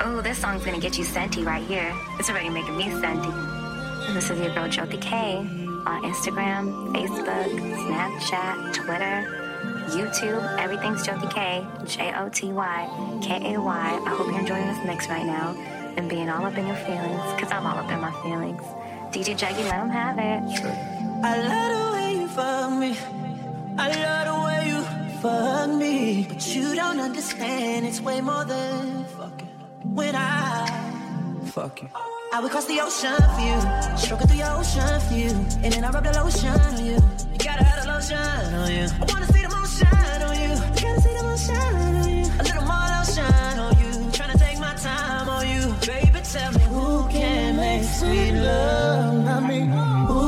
Oh, this song's gonna get you senti right here. It's already making me senti. This is your girl Joty Kay on Instagram, Facebook, Snapchat, Twitter, YouTube. Everything's Joty Kay, J O T Y K A Y. I hope you're enjoying this mix right now and being all up in your feelings, cause I'm all up in my feelings. DJ Jaggy, let him have it. I love the way you fuck me. I love the way you fuck me. But you don't understand, it's way more than fucking. When I fuck you. I would cross the ocean for you, stroke it through your ocean for you, and then I rub the lotion on you. You gotta have the lotion on you. I wanna see the moon shine on you. You gotta see the moon shine on you. A little more lotion on you. Tryna take my time on you, baby. Tell me who can make sweet love? I mean, who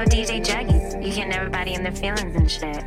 Yo, DJ Jaggy, you getting everybody in their feelings and shit.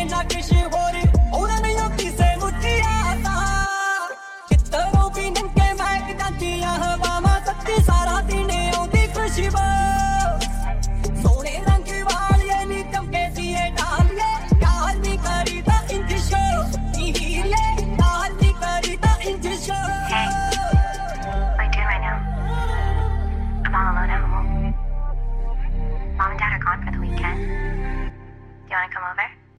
ain't knocking shit, what it.